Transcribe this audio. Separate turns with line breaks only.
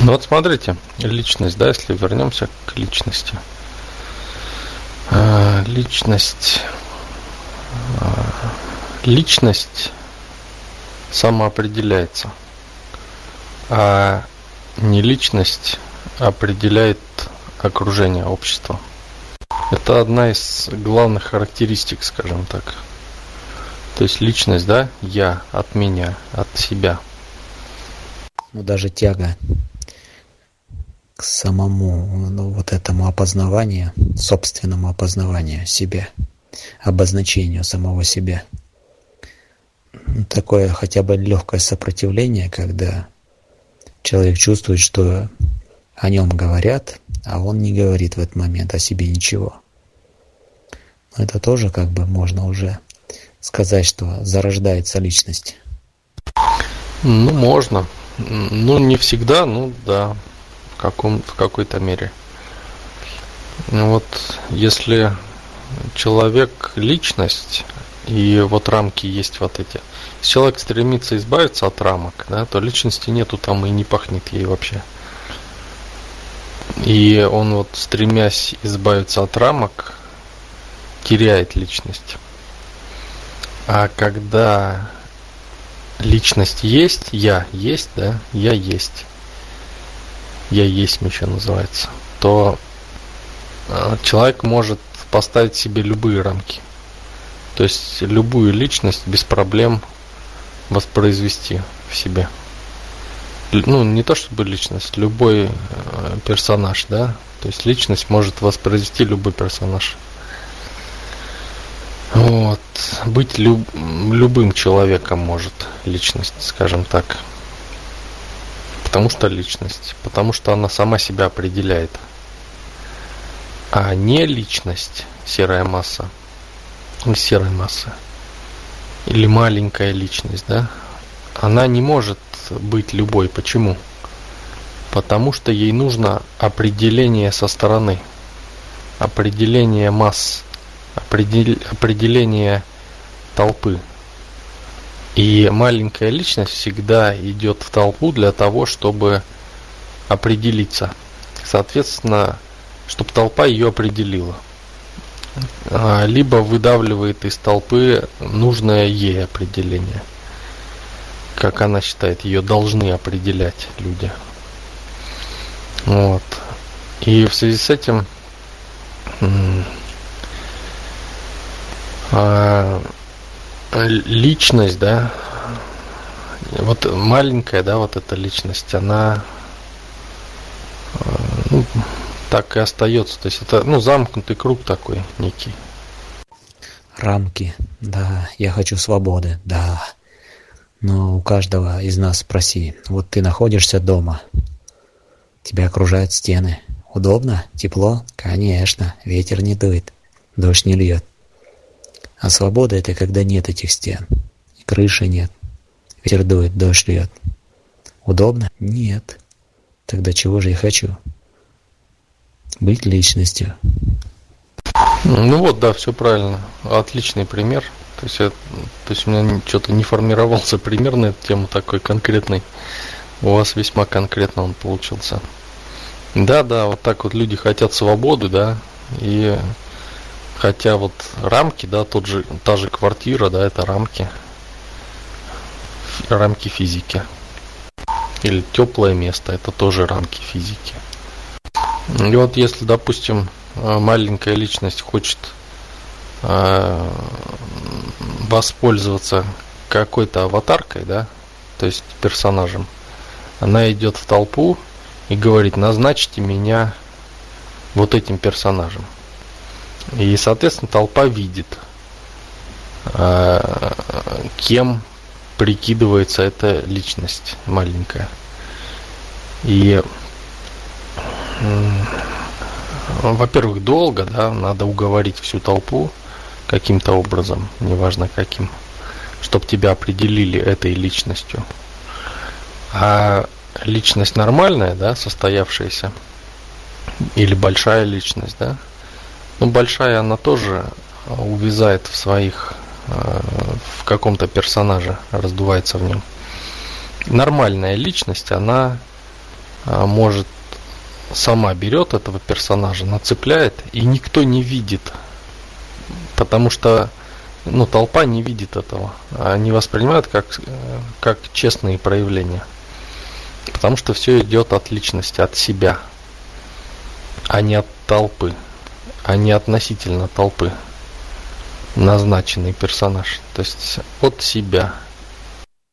Ну вот смотрите, личность, да, если вернемся к личности. А, личность. А, личность самоопределяется, а не личность определяет окружение, общество. Это одна из главных характеристик, скажем так. То есть личность, да, я от меня, от себя.
Ну даже тяга к самому ну, вот этому опознаванию, собственному опознаванию себя, обозначению самого себя. Такое хотя бы легкое сопротивление, когда человек чувствует, что о нем говорят, а он не говорит в этот момент о себе ничего. Но это тоже как бы можно уже сказать, что зарождается личность.
Ну, можно. Ну, не всегда, ну да, каком, в какой-то мере. Ну, вот если человек личность, и вот рамки есть вот эти. Если человек стремится избавиться от рамок, да, то личности нету там и не пахнет ей вообще. И он вот, стремясь избавиться от рамок, теряет личность. А когда личность есть, я есть, да, я есть, я есть еще называется, то э, человек может поставить себе любые рамки. То есть любую личность без проблем воспроизвести в себе ну, не то чтобы личность, любой э, персонаж, да, то есть личность может воспроизвести любой персонаж. Вот. Быть люб, любым человеком может личность, скажем так. Потому что личность, потому что она сама себя определяет. А не личность, серая масса, серая масса, или маленькая личность, да, она не может быть любой. Почему? Потому что ей нужно определение со стороны, определение масс, определ... определение толпы. И маленькая личность всегда идет в толпу для того, чтобы определиться. Соответственно, чтобы толпа ее определила. А, либо выдавливает из толпы нужное ей определение – как она считает, ее должны определять люди. Вот. И в связи с этим а, личность, да, вот маленькая, да, вот эта личность, она а, ну, так и остается. То есть это, ну, замкнутый круг такой некий.
Рамки, да, я хочу свободы, да. Но у каждого из нас спроси, вот ты находишься дома, тебя окружают стены. Удобно? Тепло? Конечно, ветер не дует, дождь не льет. А свобода — это когда нет этих стен, и крыши нет, ветер дует, дождь льет. Удобно? Нет. Тогда чего же я хочу? Быть личностью.
Ну вот, да, все правильно. Отличный пример. То есть, я, то есть у меня что-то не формировался пример на эту тему такой конкретный. У вас весьма конкретно он получился. Да, да, вот так вот люди хотят свободы, да, и хотя вот рамки, да, тот же, та же квартира, да, это рамки, рамки физики. Или теплое место, это тоже рамки физики. И вот если, допустим, маленькая личность хочет э, воспользоваться какой-то аватаркой, да, то есть персонажем, она идет в толпу и говорит, назначьте меня вот этим персонажем. И, соответственно, толпа видит, э, кем прикидывается эта личность маленькая. И, во-первых, долго, да, надо уговорить всю толпу, каким-то образом, неважно каким, чтобы тебя определили этой личностью. А личность нормальная, да, состоявшаяся, или большая личность, да, ну, большая она тоже увязает в своих, э, в каком-то персонаже, раздувается в нем. Нормальная личность, она а, может сама берет этого персонажа, нацепляет, и никто не видит, потому что ну, толпа не видит этого, они воспринимают как, как честные проявления, потому что все идет от личности, от себя, а не от толпы, а не относительно толпы назначенный персонаж, то есть от себя –